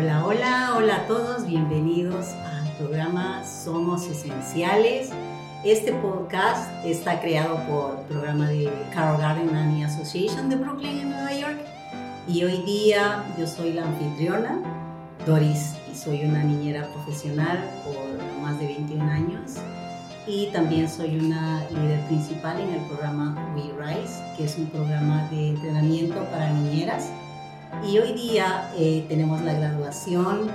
Hola, hola, hola a todos, bienvenidos al programa Somos Esenciales. Este podcast está creado por el programa de Carol Garden Nanny Association de Brooklyn en Nueva York. Y hoy día yo soy la anfitriona, Doris, y soy una niñera profesional por más de 21 años. Y también soy una líder principal en el programa We Rise, que es un programa de entrenamiento para niñeras y hoy día eh, tenemos la graduación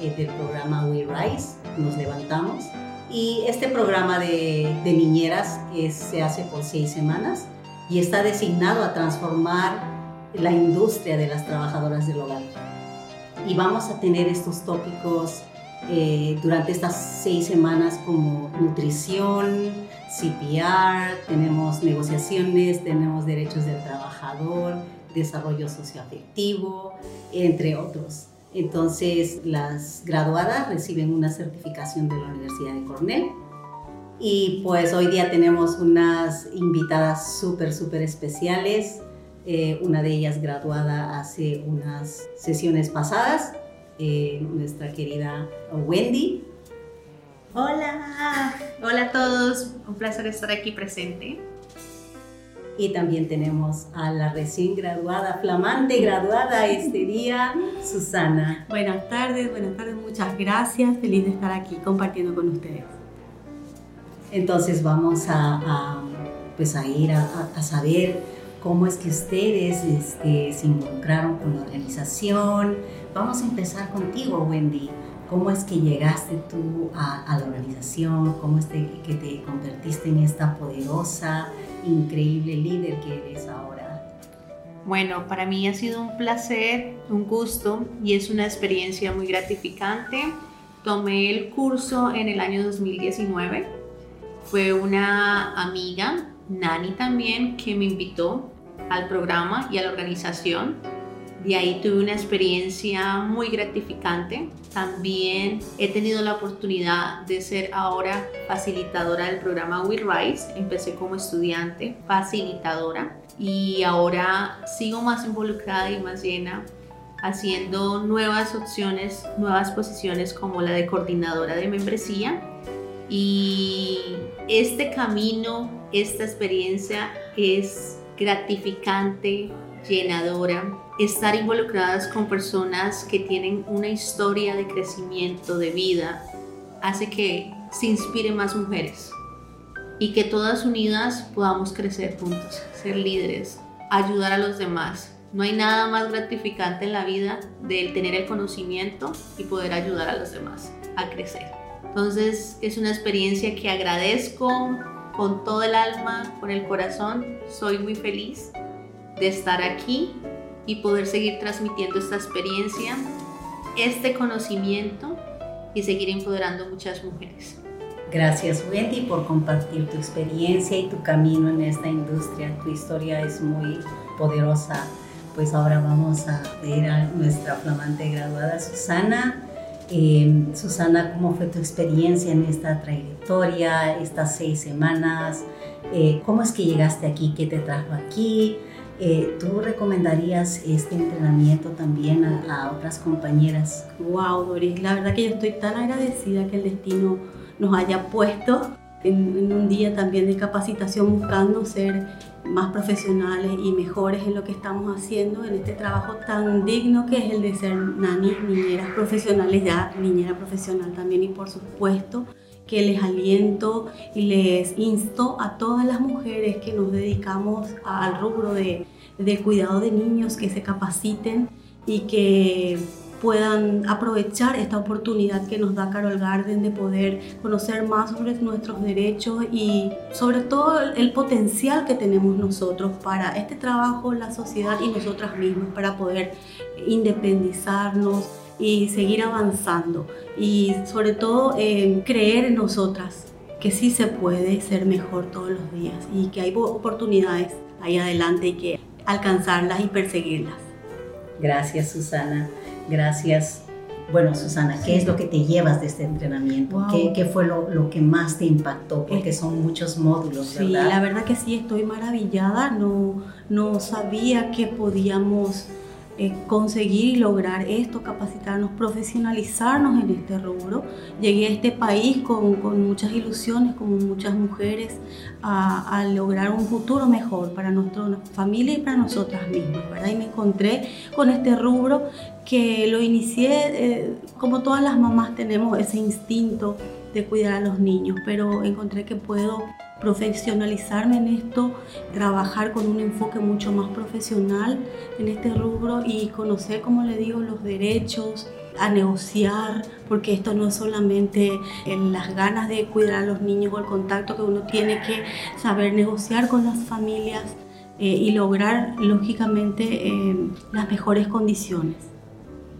eh, del programa We Rise, nos levantamos. Y este programa de, niñeras se hace por seis semanas y está designado a transformar la industria de las trabajadoras del hogar. Y vamos a tener estos tópicos eh, durante estas seis semanas como nutrición, CPR, tenemos negociaciones, tenemos derechos del trabajador, desarrollo socioafectivo, entre otros. Entonces, las graduadas reciben una certificación de la Universidad de Cornell. Y pues hoy día tenemos unas invitadas súper, súper especiales. Eh, una de ellas graduada hace unas sesiones pasadas, eh, nuestra querida Wendy. Hola, hola a todos, un placer estar aquí presente. Y también tenemos a la recién graduada, flamante graduada este día, Susana. Buenas tardes, buenas tardes, muchas gracias. Feliz de estar aquí compartiendo con ustedes. Entonces vamos a, pues a ir a, saber cómo es que ustedes este, se involucraron con la organización. Vamos a empezar contigo, Wendy. ¿Cómo es que llegaste tú a, la organización? ¿Cómo es que te convertiste en esta poderosa increíble líder que eres ahora? Bueno, para mí ha sido un placer, un gusto y es una experiencia muy gratificante. Tomé el curso en el año 2019. Fue una amiga, Nani también, que me invitó al programa y a la organización de ahí tuve una experiencia muy gratificante. También he tenido la oportunidad de ser ahora facilitadora del programa We Rise. Empecé como estudiante, facilitadora y ahora sigo más involucrada y más llena haciendo nuevas opciones, nuevas posiciones como la de coordinadora de membresía. Y este camino, esta experiencia es gratificante, llenadora, estar involucradas con personas que tienen una historia de crecimiento, de vida, hace que se inspire más mujeres y que todas unidas podamos crecer juntos, ser líderes, ayudar a los demás. No hay nada más gratificante en la vida del tener el conocimiento y poder ayudar a los demás a crecer. Entonces es una experiencia que agradezco con todo el alma, con el corazón. Soy muy feliz de estar aquí y poder seguir transmitiendo esta experiencia, este conocimiento y seguir empoderando muchas mujeres. Gracias Wendy por compartir tu experiencia y tu camino en esta industria. Tu historia es muy poderosa. Pues ahora vamos a ver a nuestra flamante graduada Susana. Eh, Susana, ¿cómo fue tu experiencia en esta trayectoria, estas seis semanas? Eh, ¿Cómo es que llegaste aquí? ¿Qué te trajo aquí? Eh, ¿Tú recomendarías este entrenamiento también a, otras compañeras? Wow, Doris, la verdad que yo estoy tan agradecida que el destino nos haya puesto en, un día también de capacitación buscando ser más profesionales y mejores en lo que estamos haciendo, en este trabajo tan digno que es el de ser nanis, niñeras profesionales, ya niñera profesional también y por supuesto que les aliento y les insto a todas las mujeres que nos dedicamos al rubro de, cuidado de niños que se capaciten y que puedan aprovechar esta oportunidad que nos da Carol Garden de poder conocer más sobre nuestros derechos y sobre todo el potencial que tenemos nosotros para este trabajo, la sociedad y nosotras mismas para poder independizarnos, y seguir avanzando y sobre todo creer en nosotras que sí se puede ser mejor todos los días y que hay oportunidades ahí adelante y que alcanzarlas y perseguirlas. Gracias Susana, gracias. Bueno Susana, ¿qué es lo que te llevas de este entrenamiento? ¿Qué, fue lo, lo, que más te impactó? Porque son muchos módulos, ¿verdad? Sí, la verdad que sí, estoy maravillada, no, no sabía que podíamos eh, conseguir y lograr esto, capacitarnos, profesionalizarnos en este rubro. Llegué a este país con, con muchas ilusiones, como muchas mujeres, a, lograr un futuro mejor para nuestra familia y para nosotras mismas, ¿verdad? Y me encontré con este rubro que lo inicié, eh, como todas las mamás tenemos ese instinto de cuidar a los niños, pero encontré que puedo profesionalizarme en esto, trabajar con un enfoque mucho más profesional en este rubro y conocer, como le digo, los derechos, a negociar, porque esto no es solamente en las ganas de cuidar a los niños o el contacto que uno tiene que saber negociar con las familias eh, y lograr, lógicamente, eh, las mejores condiciones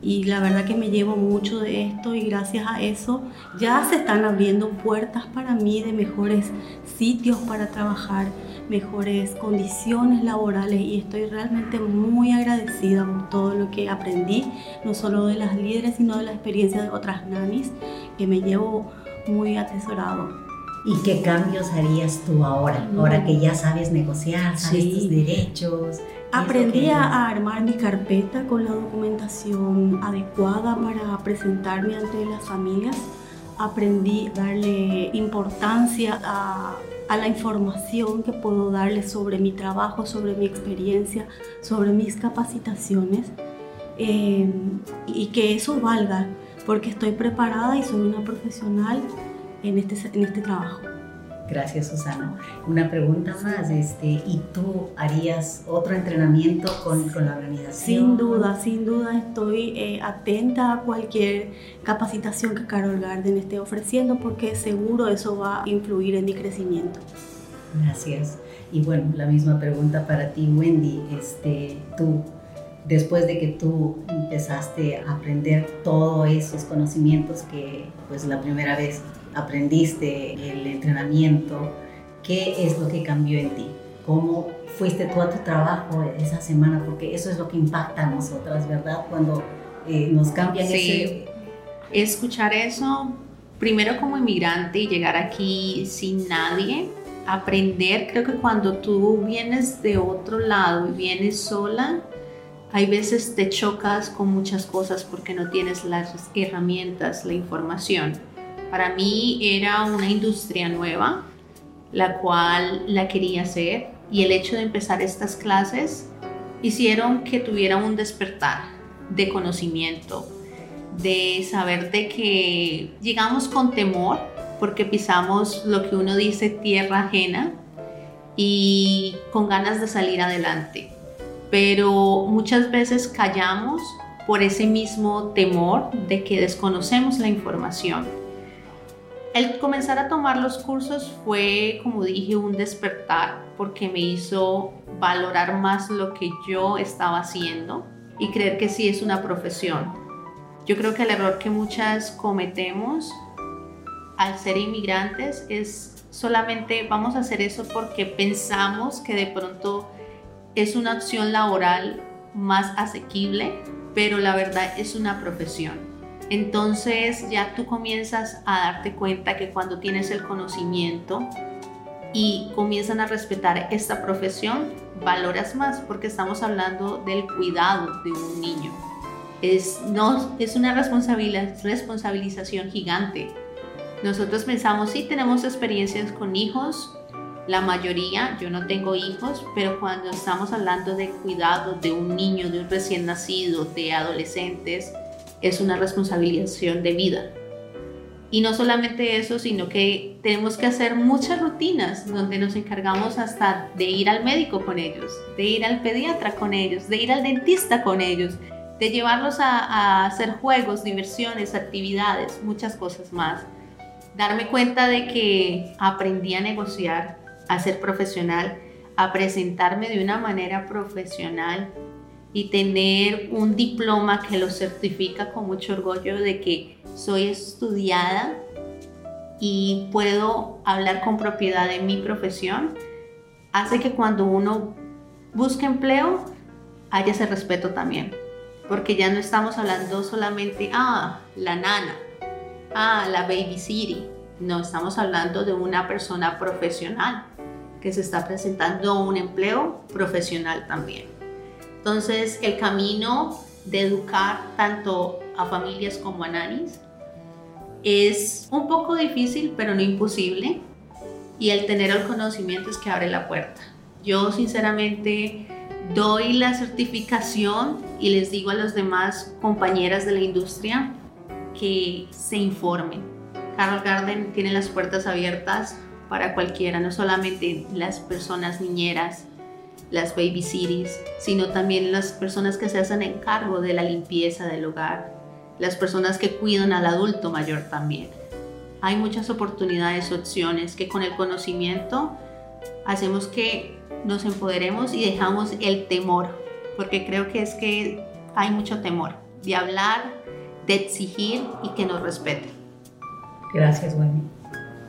y la verdad que me llevo mucho de esto y gracias a eso ya se están abriendo puertas para mí de mejores sitios para trabajar, mejores condiciones laborales y estoy realmente muy agradecida por todo lo que aprendí, no solo de las líderes, sino de la experiencia de otras nanis que me llevo muy atesorado. ¿Y qué cambios harías tú ahora? Ahora que ya sabes negociar, sabes tus derechos. Aprendí a armar mi carpeta con la documentación adecuada para presentarme ante las familias. Aprendí a darle importancia a, a la información que puedo darle sobre mi trabajo, sobre mi experiencia, sobre mis capacitaciones. Eh, y que eso valga, porque estoy preparada y soy una profesional en este, en este trabajo. Gracias, Susana. Una pregunta más, este, ¿y tú harías otro entrenamiento con, con la organización? Sin duda, sin duda estoy eh, atenta a cualquier capacitación que Carol Garden esté ofreciendo porque seguro eso va a influir en mi crecimiento. Gracias. Y bueno, la misma pregunta para ti, Wendy. Este, tú, después de que tú empezaste a aprender todos esos conocimientos que pues la primera vez aprendiste el entrenamiento, ¿qué es lo que cambió en ti? ¿Cómo fuiste tú a tu trabajo esa semana? Porque eso es lo que impacta a nosotras, ¿verdad? Cuando eh, nos cambian sí. ese... Escuchar eso, primero como inmigrante y llegar aquí sin nadie, aprender, creo que cuando tú vienes de otro lado y vienes sola, hay veces te chocas con muchas cosas porque no tienes las herramientas, la información. Para mí era una industria nueva, la cual la quería hacer y el hecho de empezar estas clases hicieron que tuviera un despertar de conocimiento, de saber de que llegamos con temor porque pisamos lo que uno dice tierra ajena y con ganas de salir adelante. Pero muchas veces callamos por ese mismo temor de que desconocemos la información el comenzar a tomar los cursos fue, como dije, un despertar porque me hizo valorar más lo que yo estaba haciendo y creer que sí es una profesión. Yo creo que el error que muchas cometemos al ser inmigrantes es solamente vamos a hacer eso porque pensamos que de pronto es una opción laboral más asequible, pero la verdad es una profesión entonces ya tú comienzas a darte cuenta que cuando tienes el conocimiento y comienzan a respetar esta profesión, valoras más porque estamos hablando del cuidado de un niño. Es, no, es una responsabilización gigante. Nosotros pensamos, sí, tenemos experiencias con hijos, la mayoría, yo no tengo hijos, pero cuando estamos hablando de cuidado de un niño, de un recién nacido, de adolescentes, es una responsabilización de vida. Y no solamente eso, sino que tenemos que hacer muchas rutinas donde nos encargamos hasta de ir al médico con ellos, de ir al pediatra con ellos, de ir al dentista con ellos, de llevarlos a, hacer juegos, diversiones, actividades, muchas cosas más. Darme cuenta de que aprendí a negociar, a ser profesional, a presentarme de una manera profesional y tener un diploma que lo certifica con mucho orgullo de que soy estudiada y puedo hablar con propiedad de mi profesión, hace que cuando uno busque empleo haya ese respeto también. Porque ya no estamos hablando solamente, ah, la nana, ah, la baby city. No, estamos hablando de una persona profesional que se está presentando un empleo profesional también. Entonces, el camino de educar tanto a familias como a nanis es un poco difícil, pero no imposible. Y el tener el conocimiento es que abre la puerta. Yo sinceramente doy la certificación y les digo a los demás compañeras de la industria que se informen. Carol Garden tiene las puertas abiertas para cualquiera, no solamente las personas niñeras, las baby sino también las personas que se hacen en cargo de la limpieza del hogar, las personas que cuidan al adulto mayor también. Hay muchas oportunidades, opciones que con el conocimiento hacemos que nos empoderemos y dejamos el temor, porque creo que es que hay mucho temor de hablar, de exigir y que nos respeten. Gracias, Wendy.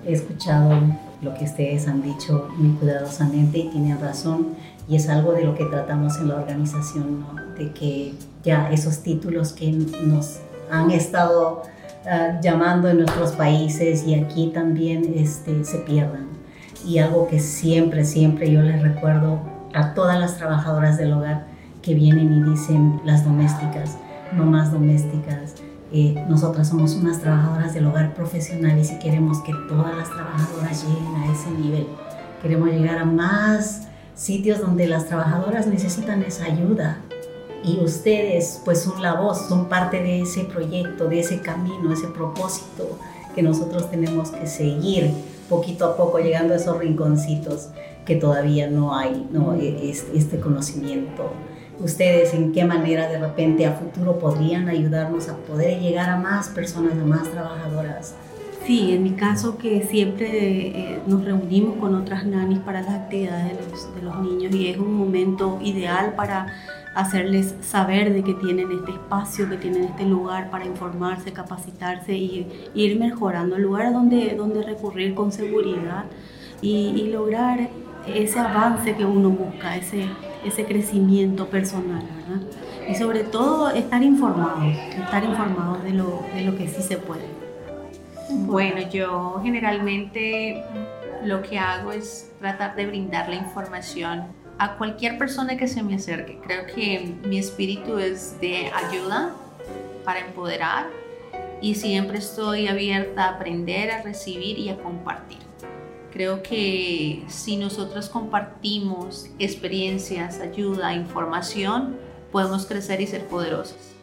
He escuchado lo que ustedes han dicho muy cuidadosamente y tienen razón y es algo de lo que tratamos en la organización, de que ya esos títulos que nos han estado ah, llamando en nuestros países y aquí también este, se pierdan. Y algo que siempre, siempre yo les recuerdo a todas las trabajadoras del hogar que vienen y dicen las domésticas, mamás domésticas, eh, nosotras somos unas trabajadoras del hogar profesionales y queremos que todas las trabajadoras lleguen a ese nivel. Queremos llegar a más sitios donde las trabajadoras necesitan esa ayuda. Y ustedes pues son la voz, son parte de ese proyecto, de ese camino, ese propósito que nosotros tenemos que seguir poquito a poco llegando a esos rinconcitos que todavía no hay ¿no? E, este conocimiento. Ustedes en qué manera de repente a futuro podrían ayudarnos a poder llegar a más personas, a más trabajadoras Sí, en mi caso que siempre eh, nos reunimos con otras nanis para las actividades de los, niños y es un momento ideal para hacerles saber de que tienen este espacio, que tienen este lugar para informarse, capacitarse y, ir mejorando, el lugar donde, donde recurrir con seguridad y, lograr ese avance que uno busca, ese, ese crecimiento personal, ¿verdad? Y sobre todo estar informados, estar informados de lo, de lo que sí se puede. Bueno, yo generalmente lo que hago es tratar de brindar la información a cualquier persona que se me acerque. Creo que mi espíritu es de ayuda para empoderar y siempre estoy abierta a aprender, a recibir y a compartir. Creo que si nosotros compartimos experiencias, ayuda, información, podemos crecer y ser poderosos.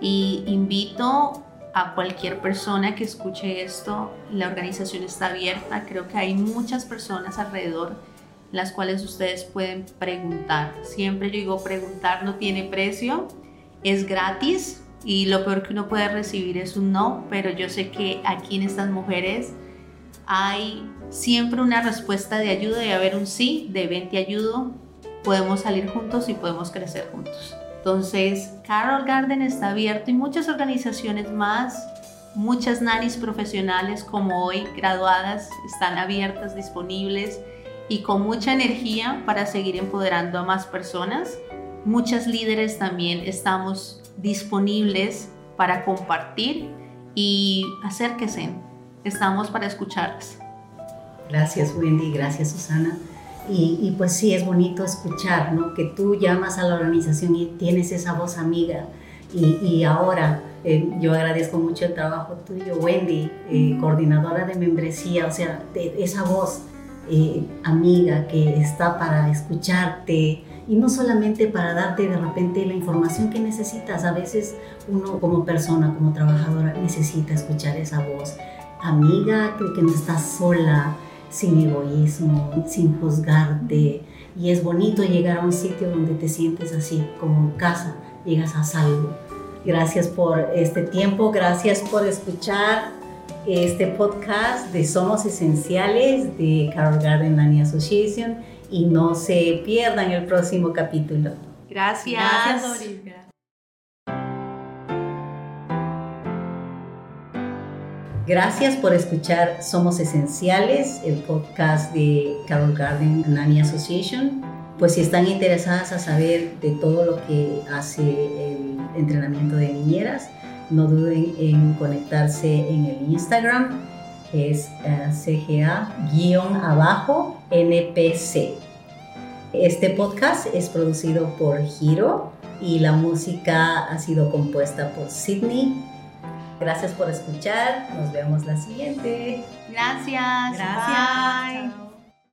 Y invito a cualquier persona que escuche esto. La organización está abierta. Creo que hay muchas personas alrededor las cuales ustedes pueden preguntar. Siempre yo digo preguntar no tiene precio, es gratis y lo peor que uno puede recibir es un no, pero yo sé que aquí en estas mujeres hay siempre una respuesta de ayuda y haber un sí, de ven te ayudo, podemos salir juntos y podemos crecer juntos. Entonces, Carol Garden está abierto y muchas organizaciones más, muchas nanis profesionales como hoy graduadas están abiertas, disponibles y con mucha energía para seguir empoderando a más personas. Muchas líderes también estamos disponibles para compartir y acérquense. Estamos para escucharlas. Gracias Wendy, gracias Susana. Y, pues sí, es bonito escuchar, ¿no? Que tú llamas a la organización y tienes esa voz amiga. Y, ahora eh, yo agradezco mucho el trabajo tuyo, Wendy, eh, coordinadora de membresía, o sea, esa voz eh, amiga que está para escucharte y no solamente para darte de repente la información que necesitas. A veces uno como persona, como trabajadora, necesita escuchar esa voz amiga, que, que no estás sola sin egoísmo, sin juzgarte. Y es bonito llegar a un sitio donde te sientes así, como en casa, llegas a salvo. Gracias por este tiempo, gracias por escuchar este podcast de Somos Esenciales de Carol Garden Nanny Association y no se pierdan el próximo capítulo. Gracias. Gracias, Gracias por escuchar Somos Esenciales, el podcast de Carol Garden Nanny Association. Pues si están interesadas a saber de todo lo que hace el entrenamiento de niñeras, no duden en conectarse en el Instagram, que es eh, CGA-NPC. Este podcast es producido por Giro y la música ha sido compuesta por Sydney. Gracias por escuchar. Nos vemos la siguiente. Gracias. Gracias.